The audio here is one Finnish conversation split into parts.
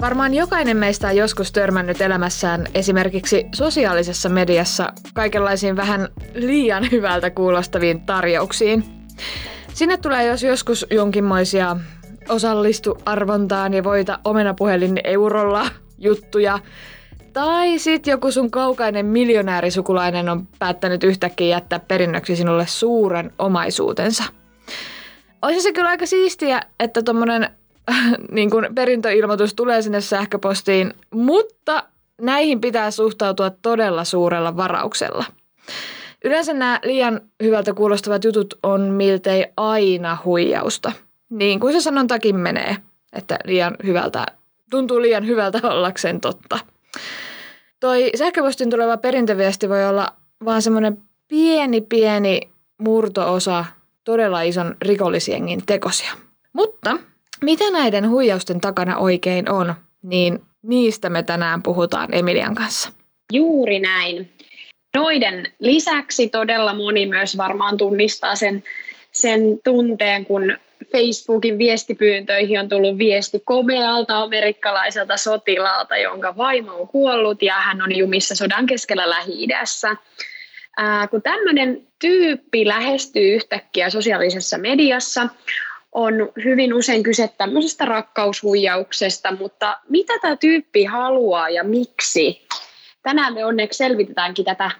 Varmaan jokainen meistä on joskus törmännyt elämässään esimerkiksi sosiaalisessa mediassa kaikenlaisiin vähän liian hyvältä kuulostaviin tarjouksiin. Sinne tulee jos joskus jonkinmoisia osallistu arvontaan ja voita omenapuhelin eurolla juttuja. Tai sitten joku sun kaukainen miljonäärisukulainen on päättänyt yhtäkkiä jättää perinnöksi sinulle suuren omaisuutensa. Olisi se kyllä aika siistiä, että tuommoinen niin kuin perintöilmoitus tulee sinne sähköpostiin, mutta näihin pitää suhtautua todella suurella varauksella. Yleensä nämä liian hyvältä kuulostavat jutut on miltei aina huijausta. Niin kuin se sanontakin menee, että liian hyvältä, tuntuu liian hyvältä ollakseen totta. Toi sähköpostin tuleva perintöviesti voi olla vaan semmoinen pieni pieni murtoosa todella ison rikollisjengin tekosia. Mutta mitä näiden huijausten takana oikein on, niin niistä me tänään puhutaan Emilian kanssa. Juuri näin. Noiden lisäksi todella moni myös varmaan tunnistaa sen, sen tunteen, kun Facebookin viestipyyntöihin on tullut viesti komealta amerikkalaiselta sotilaalta, jonka vaimo on kuollut ja hän on jumissa sodan keskellä Lähi-idässä. Ää, kun tämmöinen tyyppi lähestyy yhtäkkiä sosiaalisessa mediassa, on hyvin usein kyse tämmöisestä rakkaushuijauksesta, mutta mitä tämä tyyppi haluaa ja miksi? Tänään me onneksi selvitetäänkin tätä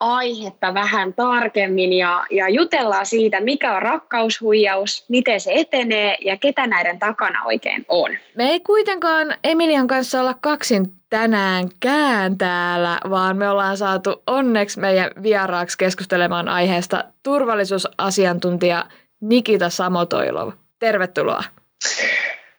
aihetta vähän tarkemmin ja, ja jutellaan siitä, mikä on rakkaushuijaus, miten se etenee ja ketä näiden takana oikein on. Me ei kuitenkaan Emilian kanssa olla kaksin tänäänkään täällä, vaan me ollaan saatu onneksi meidän vieraaksi keskustelemaan aiheesta turvallisuusasiantuntija Nikita Samotoilov. Tervetuloa.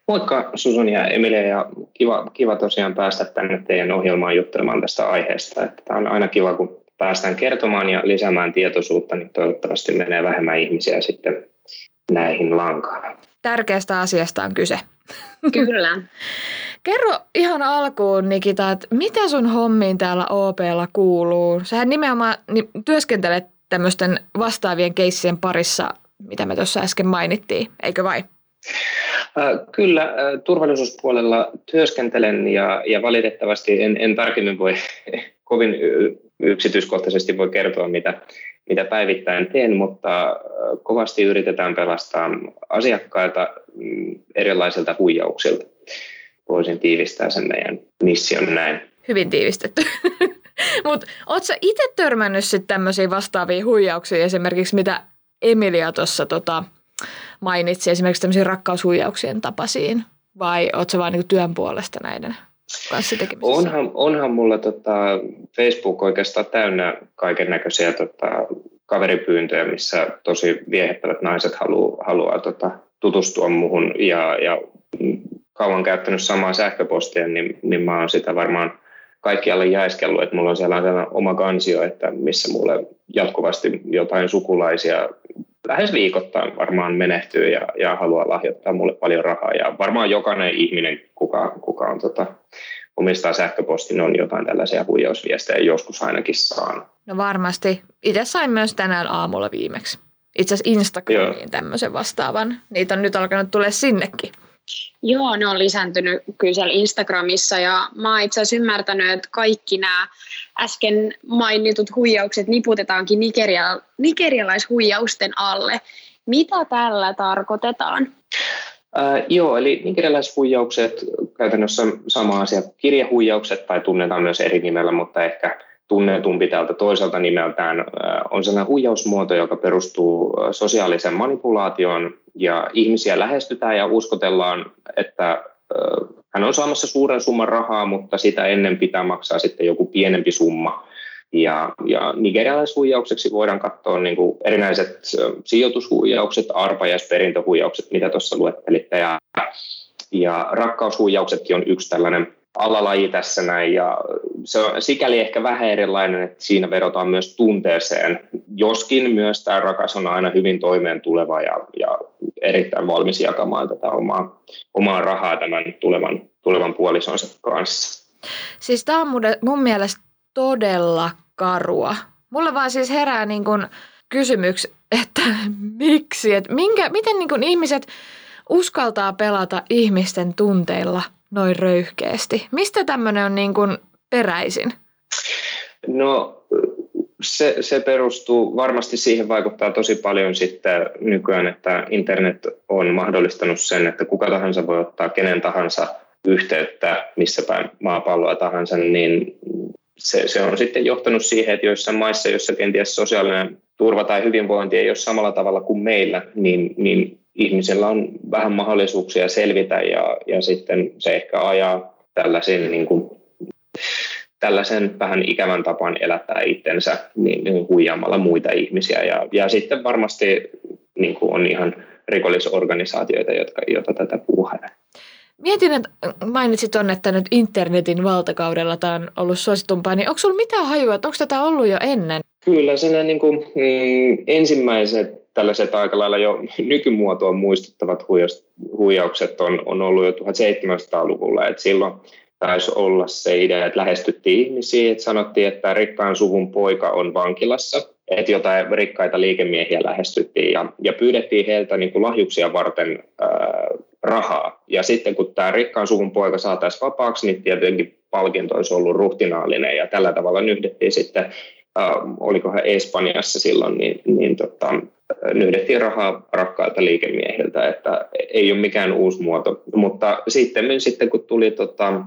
Moikka Susun ja Emilia ja kiva, kiva tosiaan päästä tänne teidän ohjelmaan juttelemaan tästä aiheesta. Että tämä on aina kiva, kun päästään kertomaan ja lisäämään tietoisuutta, niin toivottavasti menee vähemmän ihmisiä sitten näihin lankaan. Tärkeästä asiasta on kyse. Kyllä. Kerro ihan alkuun, Nikita, että mitä sun hommiin täällä OPlla kuuluu? Sähän nimenomaan työskentelet tämmöisten vastaavien keissien parissa mitä me tuossa äsken mainittiin, eikö vai? Kyllä, turvallisuuspuolella työskentelen ja, ja valitettavasti en, en tarkemmin voi kovin yksityiskohtaisesti voi kertoa, mitä, mitä päivittäin teen, mutta kovasti yritetään pelastaa asiakkailta mm, erilaisilta huijauksilta. Voisin tiivistää sen meidän mission näin. Hyvin tiivistetty. Mutta ootko itse törmännyt sitten tämmöisiä vastaavia huijauksia esimerkiksi, mitä Emilia tuossa tota, mainitsi esimerkiksi tämmöisiin rakkaushuijauksien tapasiin, vai oletko vain niin työn puolesta näiden kanssa tekemisissä? Onhan, onhan mulla tota, Facebook oikeastaan täynnä kaiken näköisiä tota, kaveripyyntöjä, missä tosi viehettävät naiset haluaa, haluaa tota, tutustua muuhun ja, ja kauan käyttänyt samaa sähköpostia, niin, niin mä oon sitä varmaan kaikkialle jaeskellut, että mulla on sellainen oma kansio, että missä mulle jatkuvasti jotain sukulaisia lähes viikoittain varmaan menehtyy ja, ja haluaa lahjoittaa mulle paljon rahaa. Ja varmaan jokainen ihminen, kuka, kuka on tota, omistaa sähköpostin, on jotain tällaisia huijausviestejä joskus ainakin saanut. No varmasti. Itse sain myös tänään aamulla viimeksi. Itse asiassa Instagramiin Joo. tämmöisen vastaavan. Niitä on nyt alkanut tulla sinnekin. Joo, ne on lisääntynyt kyllä siellä Instagramissa ja mä oon itse asiassa ymmärtänyt, että kaikki nämä äsken mainitut huijaukset niputetaankin nigeria, nigerialaishuijausten alle. Mitä tällä tarkoitetaan? Äh, joo, eli nigerialaishuijaukset käytännössä sama asia. Kirjehuijaukset tai tunnetaan myös eri nimellä, mutta ehkä tunnetumpi tältä toiselta nimeltään on sellainen huijausmuoto, joka perustuu sosiaaliseen manipulaatioon ja ihmisiä lähestytään ja uskotellaan, että hän on saamassa suuren summan rahaa, mutta sitä ennen pitää maksaa sitten joku pienempi summa. Ja, ja nigerialaishuijaukseksi voidaan katsoa niin kuin erinäiset sijoitushuijaukset, arpajaisperintöhuijaukset, mitä tuossa luettelitte. Ja, ja rakkaushuijauksetkin on yksi tällainen alalaji tässä näin ja se on sikäli ehkä vähän erilainen, että siinä vedotaan myös tunteeseen, joskin myös tämä rakas on aina hyvin toimeen tuleva ja, ja erittäin valmis jakamaan tätä omaa, omaa rahaa tämän tulevan, tulevan puolisonsa kanssa. Siis tämä on mun mielestä todella karua. Mulle vaan siis herää niin kun että miksi, että minkä, miten niin kun ihmiset uskaltaa pelata ihmisten tunteilla noin röyhkeästi? Mistä tämmöinen on niin kun peräisin? No se, se perustuu, varmasti siihen vaikuttaa tosi paljon sitten nykyään, että internet on mahdollistanut sen, että kuka tahansa voi ottaa kenen tahansa yhteyttä missä päin maapalloa tahansa, niin se, se on sitten johtanut siihen, että joissain maissa, joissa kenties sosiaalinen turva tai hyvinvointi ei ole samalla tavalla kuin meillä, niin, niin ihmisellä on vähän mahdollisuuksia selvitä ja, ja sitten se ehkä ajaa tällaisen, niin kuin, tällaisen vähän ikävän tapaan elättää itsensä niin, niin huijaamalla muita ihmisiä. Ja, ja sitten varmasti niin kuin on ihan rikollisorganisaatioita, jotka, joita tätä puuhaa. Mietin, että mainitsit on, että nyt internetin valtakaudella tämä on ollut suositumpaa, niin onko sinulla mitään hajua, että onko tätä ollut jo ennen? Kyllä, siinä niin kuin, mm, ensimmäiset tällaiset aika lailla jo nykymuotoon muistuttavat huijaukset on, on ollut jo 1700-luvulla, että silloin taisi olla se idea, että lähestyttiin ihmisiä, että sanottiin, että rikkaan suvun poika on vankilassa, että jotain rikkaita liikemiehiä lähestyttiin ja, ja pyydettiin heiltä niin kuin lahjuksia varten ää, rahaa. Ja sitten kun tämä rikkaan suvun poika saataisiin vapaaksi, niin tietenkin palkinto olisi ollut ruhtinaallinen ja tällä tavalla nyhdettiin sitten, äh, olikohan Espanjassa silloin, niin, niin tota, nyhdettiin rahaa rakkailta liikemiehiltä, että ei ole mikään uusi muoto. Mutta sitten, sitten kun tuli tota,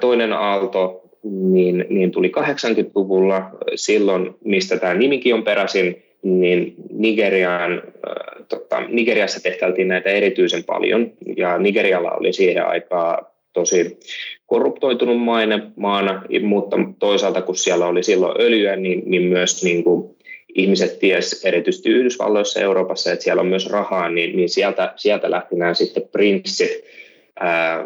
toinen aalto, niin, niin tuli 80-luvulla, silloin mistä tämä nimikin on peräisin, niin Nigeriaan, äh, tota, Nigeriassa tehtäiltiin näitä erityisen paljon ja Nigerialla oli siihen aikaan tosi korruptoitunut maine maana, mutta toisaalta kun siellä oli silloin öljyä, niin, niin myös niin kuin ihmiset ties erityisesti Yhdysvalloissa ja Euroopassa, että siellä on myös rahaa, niin, niin sieltä, sieltä lähti nämä sitten prinssit ää,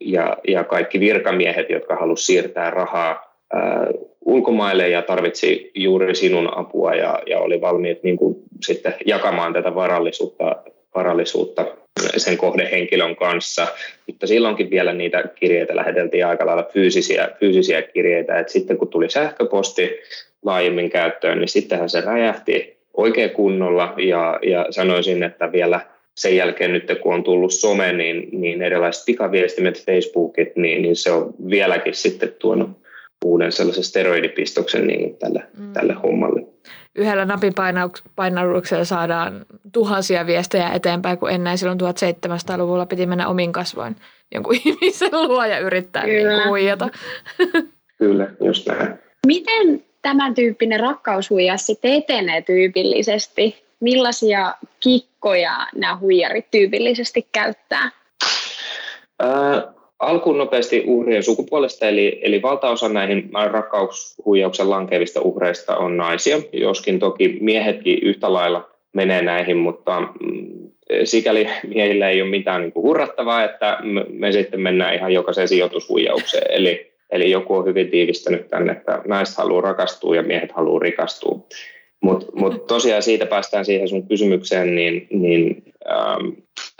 ja, ja kaikki virkamiehet, jotka halusivat siirtää rahaa ää, ulkomaille ja tarvitsi juuri sinun apua ja, ja oli valmiit niin kuin sitten jakamaan tätä varallisuutta, varallisuutta sen kohdehenkilön kanssa. Mutta silloinkin vielä niitä kirjeitä läheteltiin aika lailla fyysisiä, fyysisiä kirjeitä. Et sitten kun tuli sähköposti laajemmin käyttöön, niin sittenhän se räjähti oikein kunnolla ja, ja sanoisin, että vielä sen jälkeen nyt kun on tullut some, niin, niin erilaiset pikaviestimet, Facebookit, niin, niin se on vieläkin sitten tuonut uuden sellaisen steroidipistoksen niin tälle, mm. tälle hommalle. Yhdellä napinpainalluksella saadaan tuhansia viestejä eteenpäin, kun ennen silloin 1700-luvulla piti mennä omin kasvoin jonkun ihmisen luo ja yrittää niin Kyllä. niin huijata. Kyllä, just näin. Miten tämän tyyppinen rakkaushuijaus sitten etenee tyypillisesti? Millaisia kikkoja nämä huijarit tyypillisesti käyttää? Äh, Alkuun nopeasti uhrien sukupuolesta, eli, eli valtaosa näihin rakkaushuijauksen lankevista uhreista on naisia, joskin toki miehetkin yhtä lailla menee näihin, mutta mm, sikäli miehillä ei ole mitään niin hurrattavaa, että me, me sitten mennään ihan jokaiseen sijoitushuijaukseen. Eli, eli joku on hyvin tiivistänyt tänne, että naiset haluaa rakastua ja miehet haluaa rikastua. Mutta mut tosiaan siitä päästään siihen sun kysymykseen, niin, niin ähm,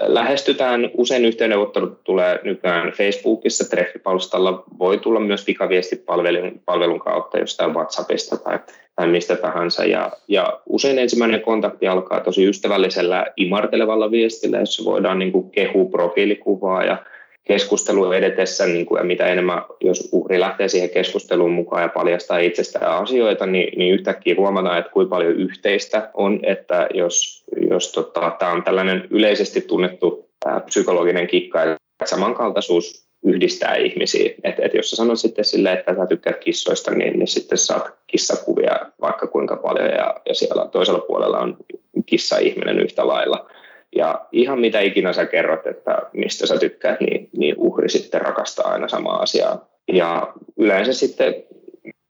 lähestytään, usein yhteydenottelu tulee nykyään Facebookissa, treffipalstalla, voi tulla myös pikaviestipalvelun palvelun kautta jostain WhatsAppista tai, tai mistä tahansa. Ja, ja usein ensimmäinen kontakti alkaa tosi ystävällisellä imartelevalla viestillä, jossa voidaan niin kehua profiilikuvaa ja keskustelu edetessä, niin kuin, ja mitä enemmän, jos uhri lähtee siihen keskusteluun mukaan ja paljastaa itsestään asioita, niin, niin yhtäkkiä huomataan, että kuinka paljon yhteistä on, että jos, jos tota, tämä on tällainen yleisesti tunnettu ää, psykologinen kikka, että samankaltaisuus yhdistää ihmisiä. Et, et jos sä sanot sitten silleen, että sä tykkäät kissoista, niin, niin sitten saat kissakuvia vaikka kuinka paljon, ja, ja siellä toisella puolella on kissa-ihminen yhtä lailla. Ja ihan mitä ikinä sä kerrot, että mistä sä tykkäät, niin, niin uhri sitten rakastaa aina samaa asiaa. Ja yleensä sitten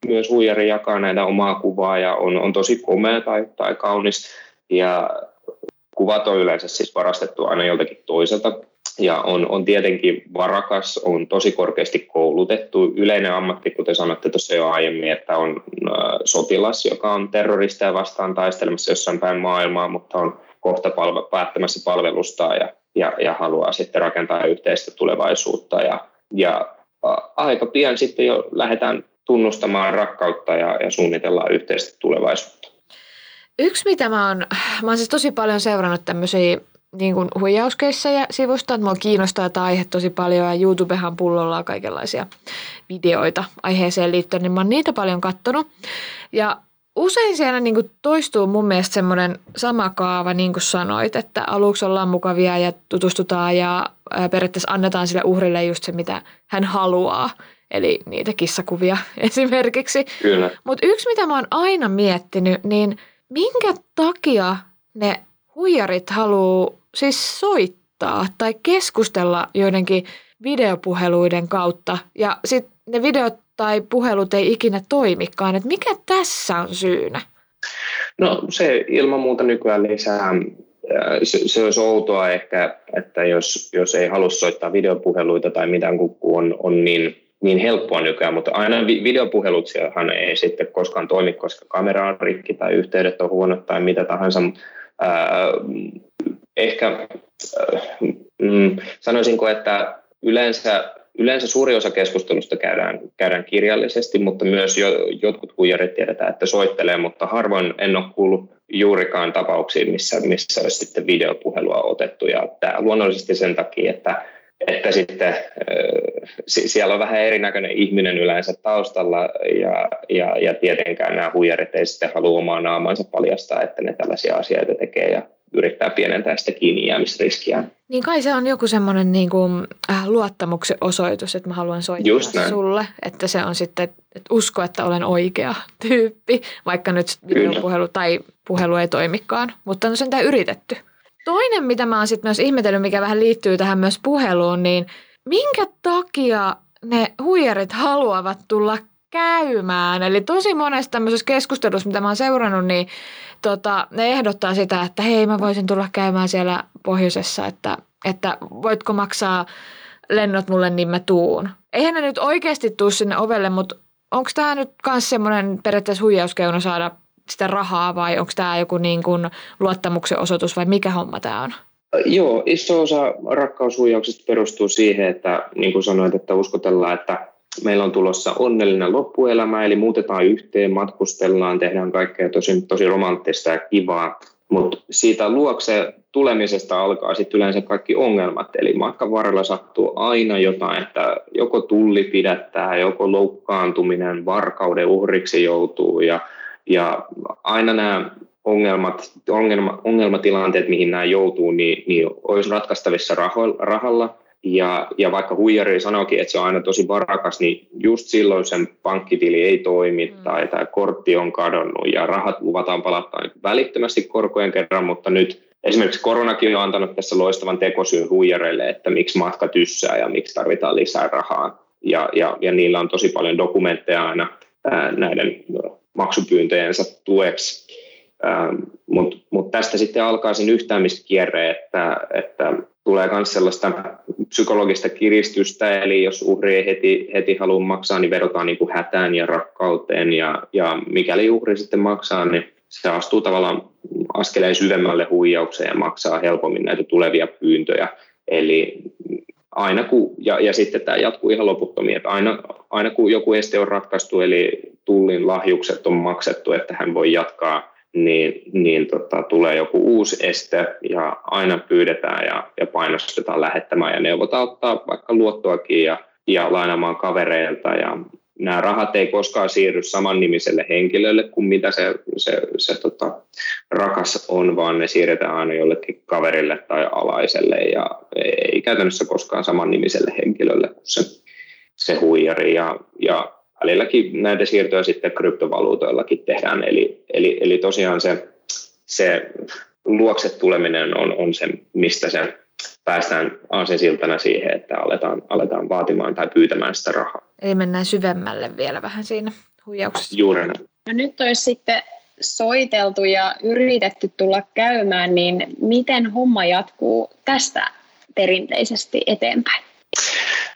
myös huijari jakaa näitä omaa kuvaa ja on, on tosi komea tai, tai kaunis. Ja kuvat on yleensä siis varastettu aina joltakin toiselta ja on, on tietenkin varakas, on tosi korkeasti koulutettu. Yleinen ammatti, kuten sanoitte tuossa jo aiemmin, että on sotilas, joka on terroristeja vastaan taistelemassa jossain päin maailmaa, mutta on kohta palve- päättämässä palvelusta ja, ja, ja haluaa sitten rakentaa yhteistä tulevaisuutta. Ja, ja aika pian sitten jo lähdetään tunnustamaan rakkautta ja, ja suunnitellaan yhteistä tulevaisuutta. Yksi, mitä mä oon, mä oon siis tosi paljon seurannut tämmöisiä niin kuin huijauskeissejä sivusta, että mua kiinnostaa tämä aihe tosi paljon ja YouTubehan pullolla on kaikenlaisia videoita aiheeseen liittyen, niin mä oon niitä paljon kattonut. Ja usein siellä niin kuin toistuu mun mielestä semmoinen sama kaava, niin kuin sanoit, että aluksi ollaan mukavia ja tutustutaan ja periaatteessa annetaan sille uhrille just se, mitä hän haluaa. Eli niitä kissakuvia esimerkiksi. Mutta yksi, mitä mä oon aina miettinyt, niin minkä takia ne huijarit haluaa siis soittaa tai keskustella joidenkin videopuheluiden kautta ja sitten ne videot tai puhelut ei ikinä toimikaan. Et mikä tässä on syynä? No se ilman muuta nykyään lisää se, se olisi outoa ehkä, että jos, jos ei halua soittaa videopuheluita tai mitään, kun on, on niin, niin helppoa nykyään, mutta aina videopuhelut siellähän ei sitten koskaan toimi, koska kamera on rikki tai yhteydet on huonot tai mitä tahansa. Ää, ehkä äh, mm, sanoisinko, että yleensä, yleensä suuri osa keskustelusta käydään, käydään kirjallisesti, mutta myös jo, jotkut huijarit tiedetään, että soittelee, mutta harvoin en ole kuullut juurikaan tapauksia, missä, missä olisi sitten videopuhelua otettu. Ja tämä luonnollisesti sen takia, että että sitten siellä on vähän erinäköinen ihminen yleensä taustalla ja, ja, ja tietenkään nämä huijarit ei sitten halua omaa naamansa paljastaa, että ne tällaisia asioita tekee ja yrittää pienentää sitä kiinni jäämisriskiä. Niin kai se on joku semmoinen niin kuin, äh, luottamuksen osoitus, että mä haluan soittaa sulle, että se on sitten, että usko, että olen oikea tyyppi, vaikka nyt videopuhelu tai puhelu ei toimikaan, mutta on sentään yritetty. Toinen, mitä mä oon sitten myös ihmetellyt, mikä vähän liittyy tähän myös puheluun, niin minkä takia ne huijarit haluavat tulla käymään. Eli tosi monessa tämmöisessä keskustelussa, mitä mä oon seurannut, niin tota, ne ehdottaa sitä, että hei mä voisin tulla käymään siellä pohjoisessa, että, että voitko maksaa lennot mulle, niin mä tuun. Eihän ne nyt oikeasti tuu sinne ovelle, mutta onko tämä nyt myös semmoinen periaatteessa huijauskeuno saada sitä rahaa vai onko tämä joku niin kuin luottamuksen osoitus vai mikä homma tämä on? Joo, iso osa rakkaushuijauksista perustuu siihen, että niin kuin sanoit, että uskotellaan, että meillä on tulossa onnellinen loppuelämä, eli muutetaan yhteen, matkustellaan, tehdään kaikkea tosi, tosi romanttista ja kivaa, mutta siitä luokse tulemisesta alkaa sitten yleensä kaikki ongelmat, eli matkan varrella sattuu aina jotain, että joko tulli pidättää, joko loukkaantuminen, varkauden uhriksi joutuu ja, ja aina nämä ongelmat, ongelma, ongelmatilanteet, mihin nämä joutuu, niin, niin olisi ratkaistavissa rahalla, ja, ja vaikka huijari sanoikin, että se on aina tosi varakas, niin just silloin sen pankkitili ei toimi mm. tai tämä kortti on kadonnut ja rahat luvataan niin välittömästi korkojen kerran, mutta nyt esimerkiksi koronakin on antanut tässä loistavan tekosyyn huijareille, että miksi matka tyssää ja miksi tarvitaan lisää rahaa. Ja, ja, ja niillä on tosi paljon dokumentteja aina ää, näiden maksupyyntöjensä tueksi. Mutta mut tästä sitten alkaa sen yhtäämiskierre, että, että tulee myös sellaista psykologista kiristystä, eli jos uhri ei heti, heti halua maksaa, niin vedotaan niin kuin hätään ja rakkauteen, ja, ja mikäli uhri sitten maksaa, niin se astuu tavallaan askeleen syvemmälle huijaukseen ja maksaa helpommin näitä tulevia pyyntöjä. Eli aina kun, ja, ja sitten tämä jatkuu ihan loputtomiin, että aina, aina kun joku este on ratkaistu, eli tullin lahjukset on maksettu, että hän voi jatkaa niin, niin tota, tulee joku uusi este ja aina pyydetään ja, ja painostetaan lähettämään ja neuvotaan ottaa vaikka luottoakin ja, ja lainaamaan kavereilta ja nämä rahat ei koskaan siirry samannimiselle henkilölle kuin mitä se, se, se tota, rakas on, vaan ne siirretään aina jollekin kaverille tai alaiselle ja ei käytännössä koskaan samannimiselle henkilölle kuin se, se huijari. Ja, ja välilläkin näitä siirtoja sitten kryptovaluutoillakin tehdään. Eli, eli, eli tosiaan se, se luokse tuleminen on, on se, mistä se päästään aasinsiltana siihen, että aletaan, aletaan vaatimaan tai pyytämään sitä rahaa. Eli mennään syvemmälle vielä vähän siinä huijauksessa. Juuri näin. No nyt olisi sitten soiteltu ja yritetty tulla käymään, niin miten homma jatkuu tästä perinteisesti eteenpäin.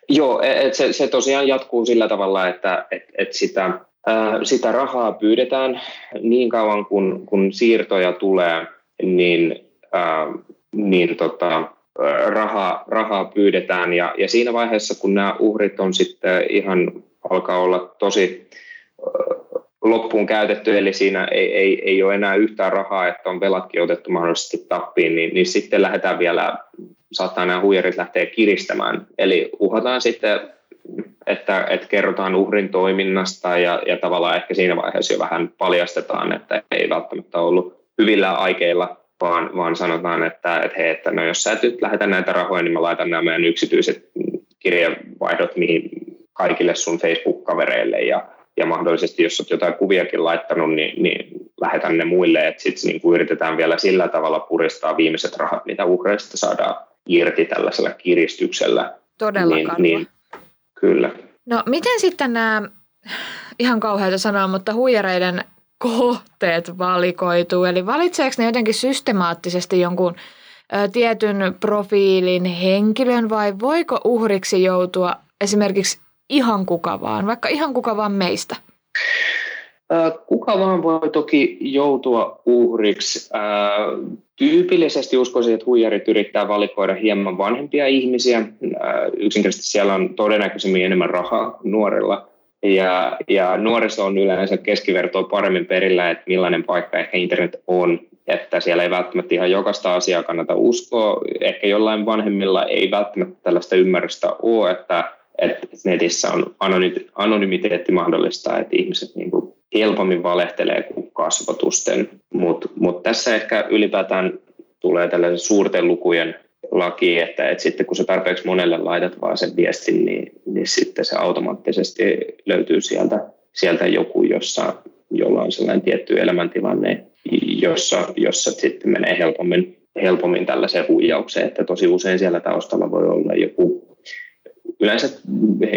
Joo, e, et se, se tosiaan jatkuu sillä tavalla, että et, et sitä, ää, sitä rahaa pyydetään niin kauan, kun, kun siirtoja tulee, niin, ää, niin tota, rahaa, rahaa pyydetään. Ja, ja siinä vaiheessa, kun nämä uhrit on sitten ihan alkaa olla tosi loppuun käytetty, eli siinä ei, ei, ei ole enää yhtään rahaa, että on velatkin otettu mahdollisesti tappiin, niin, niin sitten lähdetään vielä, saattaa nämä huijarit lähteä kiristämään. Eli uhataan sitten, että, että kerrotaan uhrin toiminnasta ja, ja tavallaan ehkä siinä vaiheessa jo vähän paljastetaan, että ei välttämättä ollut hyvillä aikeilla, vaan, vaan sanotaan, että, että, hei, että no jos sä et nyt lähetä näitä rahoja, niin mä laitan nämä meidän yksityiset kirjeenvaihdot mihin kaikille sun Facebook-kavereille ja ja mahdollisesti jos olet jotain kuviakin laittanut, niin, niin lähetän ne muille, että sitten niin yritetään vielä sillä tavalla puristaa viimeiset rahat, mitä uhreista saadaan irti tällaisella kiristyksellä. Todella niin, niin, Kyllä. No miten sitten nämä, ihan kauheita sanoa, mutta huijareiden kohteet valikoituu? Eli valitseeko ne jotenkin systemaattisesti jonkun ö, tietyn profiilin henkilön vai voiko uhriksi joutua esimerkiksi ihan kuka vaan, vaikka ihan kuka vaan meistä? Kuka vaan voi toki joutua uhriksi. Tyypillisesti uskoisin, että huijarit yrittää valikoida hieman vanhempia ihmisiä. Yksinkertaisesti siellä on todennäköisemmin enemmän rahaa nuorilla. Ja, ja nuoriso on yleensä keskivertoa paremmin perillä, että millainen paikka ehkä internet on. Että siellä ei välttämättä ihan jokaista asiaa kannata uskoa. Ehkä jollain vanhemmilla ei välttämättä tällaista ymmärrystä ole, että että netissä on anonymiteetti mahdollista, että ihmiset niin kuin helpommin valehtelee kuin kasvotusten, mutta mut tässä ehkä ylipäätään tulee tällaisen suurten lukujen laki, että, että sitten kun se tarpeeksi monelle laitat vaan sen viestin, niin, niin sitten se automaattisesti löytyy sieltä, sieltä joku, jossa, jolla on sellainen tietty elämäntilanne, jossa, jossa sitten menee helpommin, helpommin tällaiseen huijaukseen, että tosi usein siellä taustalla voi olla joku yleensä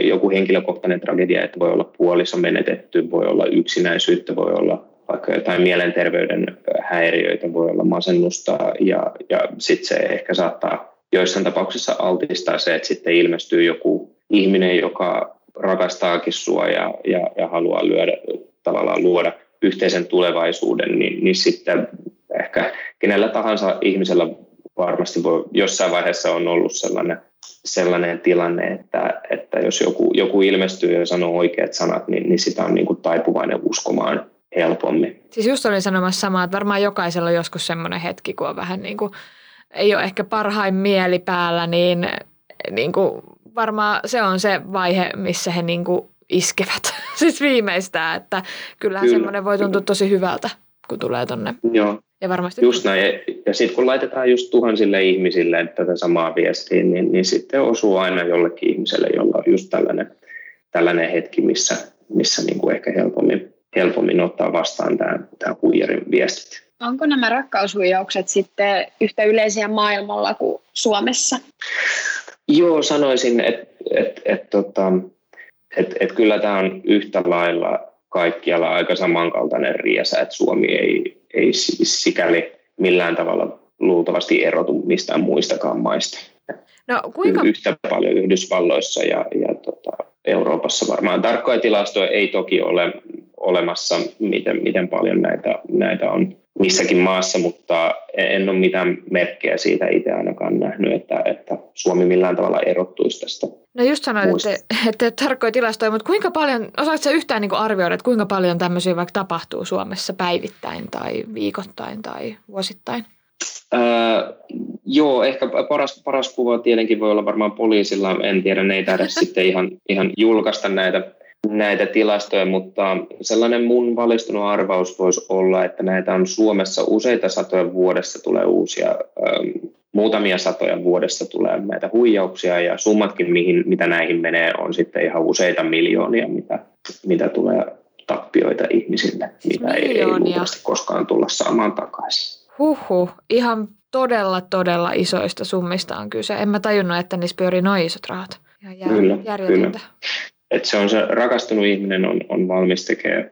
joku henkilökohtainen tragedia, että voi olla puoliso menetetty, voi olla yksinäisyyttä, voi olla vaikka jotain mielenterveyden häiriöitä, voi olla masennusta ja, ja sitten se ehkä saattaa joissain tapauksissa altistaa se, että sitten ilmestyy joku ihminen, joka rakastaakin sua ja, ja, ja haluaa lyödä, tavallaan luoda yhteisen tulevaisuuden, niin, niin sitten ehkä kenellä tahansa ihmisellä varmasti voi, jossain vaiheessa on ollut sellainen sellainen tilanne, että, että jos joku, joku ilmestyy ja sanoo oikeat sanat, niin, niin sitä on niin kuin taipuvainen uskomaan helpommin. Siis just olin sanomassa samaa, että varmaan jokaisella on joskus semmoinen hetki, kun on vähän niin kuin, ei ole ehkä parhain mieli päällä, niin, niin kuin varmaan se on se vaihe, missä he niin kuin iskevät. siis viimeistään, että kyllähän Kyllä. semmoinen voi tuntua tosi hyvältä, kun tulee tonne. Joo. Ja varmasti just näin. Ja, sitten kun laitetaan just tuhansille ihmisille tätä samaa viestiä, niin, niin sitten osuu aina jollekin ihmiselle, jolla on just tällainen, tällainen hetki, missä, missä niin kuin ehkä helpommin, helpommin ottaa vastaan tämä, tämä huijarin viestit. Onko nämä rakkaushuijaukset sitten yhtä yleisiä maailmalla kuin Suomessa? Joo, sanoisin, että et, et, tota, et, et kyllä tämä on yhtä lailla kaikkialla aika samankaltainen riesa, että Suomi ei, ei siis sikäli millään tavalla luultavasti erotu mistään muistakaan maista. No, kuinka... Yhtä paljon Yhdysvalloissa ja, ja tota, Euroopassa varmaan. Tarkkoja tilastoja ei toki ole olemassa, miten, miten paljon näitä, näitä on missäkin maassa, mutta en ole mitään merkkejä siitä itse ainakaan nähnyt, että, että Suomi millään tavalla erottuisi tästä. No just sanoit, että, että tarkkoja tilastoja, mutta kuinka paljon, osaatko yhtään niin arvioida, että kuinka paljon tämmöisiä vaikka tapahtuu Suomessa päivittäin tai viikoittain tai vuosittain? Öö, joo, ehkä paras, paras kuva tietenkin voi olla varmaan poliisilla, en tiedä, ne ei taida sitten ihan, ihan julkaista näitä näitä tilastoja, mutta sellainen mun valistunut arvaus voisi olla, että näitä on Suomessa useita satoja vuodessa tulee uusia, ähm, muutamia satoja vuodessa tulee näitä huijauksia ja summatkin, mihin, mitä näihin menee, on sitten ihan useita miljoonia, mitä, mitä tulee tappioita ihmisille, mitä ei, ei luultavasti koskaan tulla saamaan takaisin. Huhhuh, ihan todella, todella isoista summista on kyse. En mä tajunnut, että niissä pyörii noin isot rahat. Ihan jär, kyllä, kyllä että se on se rakastunut ihminen on, on valmis tekemään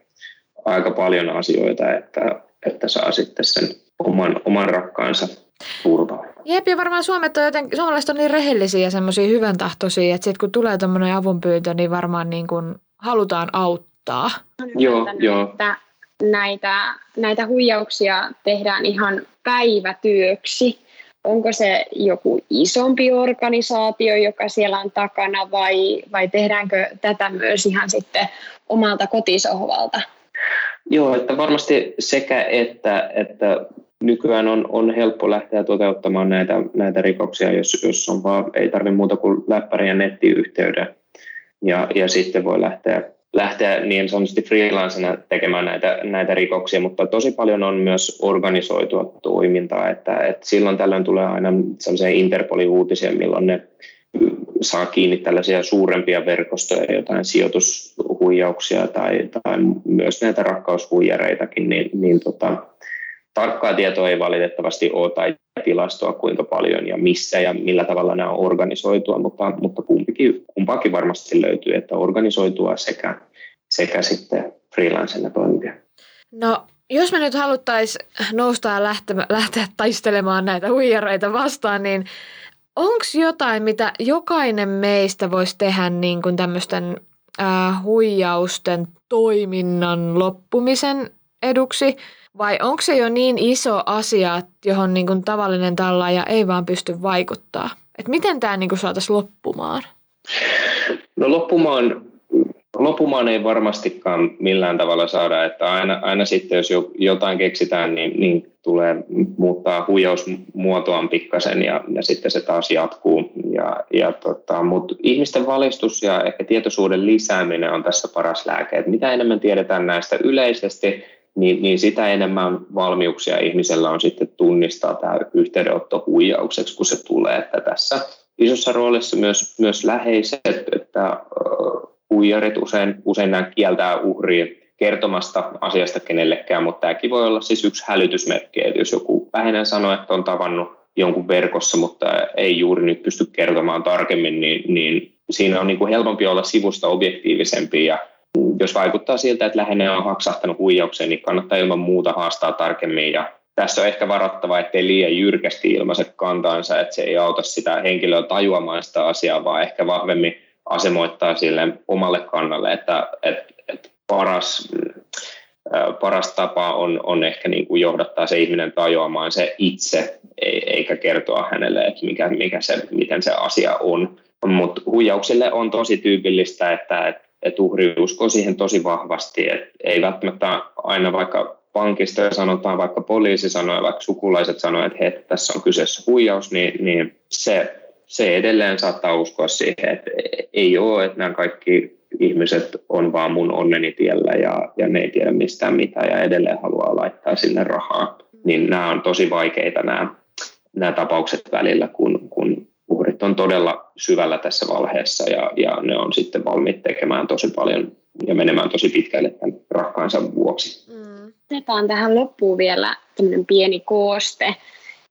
aika paljon asioita, että, että saa sitten sen oman, oman rakkaansa turvaa. Jep, ja varmaan Suomet on joten, suomalaiset on niin rehellisiä ja semmoisia hyvän tahtoisia, että sit kun tulee tämmöinen avunpyyntö, niin varmaan niin kuin halutaan auttaa. Joo, joo. Että näitä, näitä huijauksia tehdään ihan päivätyöksi. Onko se joku isompi organisaatio, joka siellä on takana vai, vai tehdäänkö tätä myös ihan sitten omalta kotisohvalta? Joo, että varmasti sekä että, että nykyään on, on helppo lähteä toteuttamaan näitä, näitä rikoksia, jos, jos on vaan, ei tarvitse muuta kuin läppäri ja nettiyhteyden. Ja, ja sitten voi lähteä, lähteä niin sanotusti freelancena tekemään näitä, näitä rikoksia, mutta tosi paljon on myös organisoitua toimintaa, että, että silloin tällöin tulee aina sellaisia Interpolin uutisia, milloin ne saa kiinni tällaisia suurempia verkostoja, jotain sijoitushuijauksia tai, tai myös näitä rakkaushuijareitakin, niin, niin tota, tarkkaa tietoa ei valitettavasti ole tai tilastoa kuinka paljon ja missä ja millä tavalla nämä on organisoitua, mutta, mutta kumpikin, kumpaakin varmasti löytyy, että organisoitua sekä, sekä sitten freelancena toimivia. No jos me nyt haluttaisiin nousta ja lähteä, lähteä taistelemaan näitä huijareita vastaan, niin onko jotain, mitä jokainen meistä voisi tehdä niin kuin tämmöisten äh, huijausten toiminnan loppumisen eduksi? Vai onko se jo niin iso asia, johon niin kuin tavallinen tallaaja ei vaan pysty vaikuttaa? Et miten tämä niin saataisiin loppumaan? No loppumaan, loppumaan ei varmastikaan millään tavalla saada, että aina, aina sitten jos jotain keksitään, niin, niin tulee muuttaa huijausmuotoaan pikkasen ja, ja sitten se taas jatkuu. Ja, ja tota, Mutta ihmisten valistus ja ehkä tietoisuuden lisääminen on tässä paras lääke. Et mitä enemmän tiedetään näistä yleisesti, niin, niin sitä enemmän valmiuksia ihmisellä on sitten tunnistaa tämä yhteydenotto huijaukseksi, kun se tulee. Että tässä isossa roolissa myös, myös läheiset, että huijarit usein, usein nämä kieltää uhria kertomasta asiasta kenellekään, mutta tämäkin voi olla siis yksi hälytysmerkki, että jos joku vähäinen sanoo, että on tavannut jonkun verkossa, mutta ei juuri nyt pysty kertomaan tarkemmin, niin, niin siinä on niin kuin helpompi olla sivusta objektiivisempi ja jos vaikuttaa siltä, että läheinen on haksahtanut huijaukseen, niin kannattaa ilman muuta haastaa tarkemmin. Ja tässä on ehkä varoittava, ettei liian jyrkästi ilmaise kantaansa, että se ei auta sitä henkilöä tajuamaan sitä asiaa, vaan ehkä vahvemmin asemoittaa sille omalle kannalle, että, että, että paras, paras tapa on, on ehkä niin kuin johdattaa se ihminen tajuamaan se itse, eikä kertoa hänelle, että mikä, mikä se, miten se asia on. Mutta huijauksille on tosi tyypillistä, että, että että uhri uskoo siihen tosi vahvasti, että ei välttämättä aina vaikka pankista sanotaan, vaikka poliisi sanoo vaikka sukulaiset sanoo, että hei, tässä on kyseessä huijaus, niin, niin se, se edelleen saattaa uskoa siihen, että ei ole, että nämä kaikki ihmiset on vaan mun onneni tiellä ja, ja ne ei tiedä mistään mitään ja edelleen haluaa laittaa sinne rahaa. Niin nämä on tosi vaikeita nämä, nämä tapaukset välillä, kun, uhrit on todella syvällä tässä valheessa ja, ja ne on sitten valmiit tekemään tosi paljon ja menemään tosi pitkälle tämän rakkaansa vuoksi. Mm. Otetaan tähän loppuun vielä tämmöinen pieni kooste.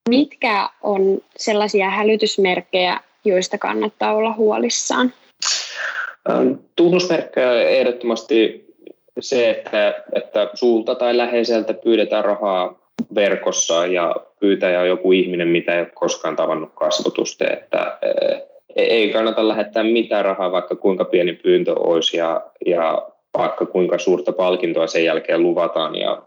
Mitkä on sellaisia hälytysmerkkejä, joista kannattaa olla huolissaan? Ähm, tunnusmerkkejä ehdottomasti se, että, että sulta tai läheiseltä pyydetään rahaa verkossa ja pyytäjä on joku ihminen, mitä ei ole koskaan tavannut kasvotusta, että eh, ei kannata lähettää mitään rahaa, vaikka kuinka pieni pyyntö olisi ja, ja vaikka kuinka suurta palkintoa sen jälkeen luvataan ja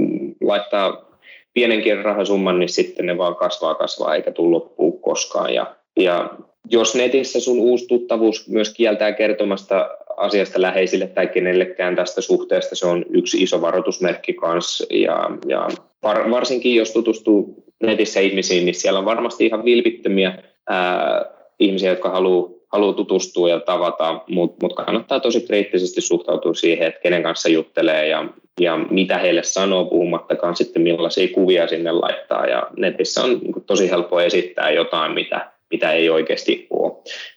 mm, laittaa pienenkin rahasumman, niin sitten ne vaan kasvaa kasvaa eikä tule loppuun koskaan. Ja, ja jos netissä sun uusi tuttavuus myös kieltää kertomasta asiasta läheisille tai kenellekään tästä suhteesta, se on yksi iso varoitusmerkki kanssa. Ja, ja var, varsinkin jos tutustuu netissä ihmisiin, niin siellä on varmasti ihan vilpittömiä ää, ihmisiä, jotka haluaa haluu tutustua ja tavata, mutta mut kannattaa tosi kriittisesti suhtautua siihen, että kenen kanssa juttelee ja, ja mitä heille sanoo, puhumattakaan sitten millaisia kuvia sinne laittaa. Ja netissä on niin tosi helppo esittää jotain, mitä, mitä ei oikeasti ole.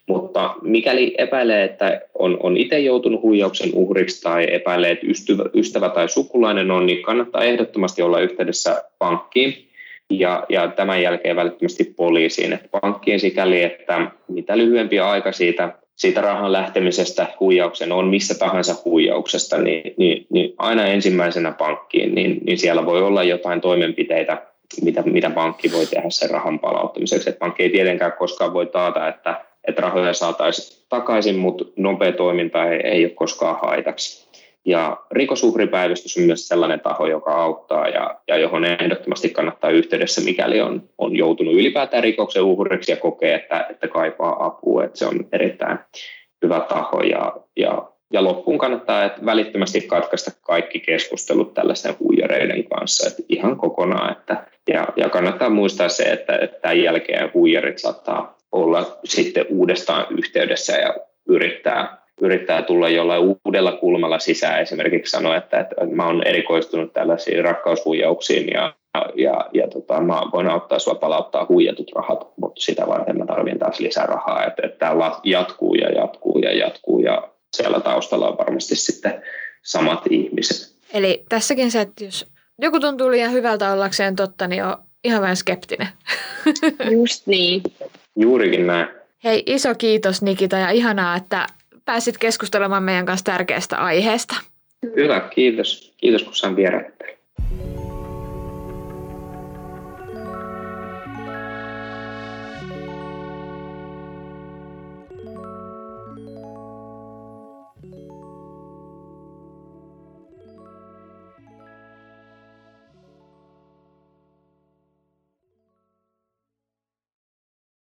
Mutta mikäli epäilee, että on, on itse joutunut huijauksen uhriksi tai epäilee, että ystävä, ystävä tai sukulainen on, niin kannattaa ehdottomasti olla yhteydessä pankkiin ja, ja tämän jälkeen välittömästi poliisiin. Että pankkiin sikäli, että mitä lyhyempi aika siitä, siitä rahan lähtemisestä huijauksen on missä tahansa huijauksesta, niin, niin, niin aina ensimmäisenä pankkiin, niin, niin siellä voi olla jotain toimenpiteitä, mitä, mitä pankki voi tehdä sen rahan palauttamiseksi. Et pankki ei tietenkään koskaan voi taata, että, että rahoja saataisiin takaisin, mutta nopea toiminta ei, ei ole koskaan haitaksi. Ja rikosuhripäivystys on myös sellainen taho, joka auttaa ja, ja johon ehdottomasti kannattaa yhteydessä, mikäli on, on joutunut ylipäätään rikoksen uhriksi ja kokee, että, että kaipaa apua. Että se on erittäin hyvä taho ja, ja, ja loppuun kannattaa että välittömästi katkaista kaikki keskustelut tällaisten huijareiden kanssa että ihan kokonaan. Että, ja, ja kannattaa muistaa se, että, että tämän jälkeen huijarit saattaa olla sitten uudestaan yhteydessä ja yrittää yrittää tulla jollain uudella kulmalla sisään. Esimerkiksi sanoa, että, että mä oon erikoistunut tällaisiin rakkaushuijauksiin ja, ja, ja tota, mä voin auttaa sua palauttaa huijatut rahat, mutta sitä varten mä tarvitsen taas lisää rahaa. Että, että tämä jatkuu ja jatkuu ja jatkuu ja siellä taustalla on varmasti sitten samat ihmiset. Eli tässäkin se, että jos joku tuntuu liian hyvältä ollakseen totta, niin on ihan vähän skeptinen. Just niin. Juurikin näin. Hei, iso kiitos Nikita ja ihanaa, että pääsit keskustelemaan meidän kanssa tärkeästä aiheesta. Hyvä, kiitos. Kiitos kun sain vierailla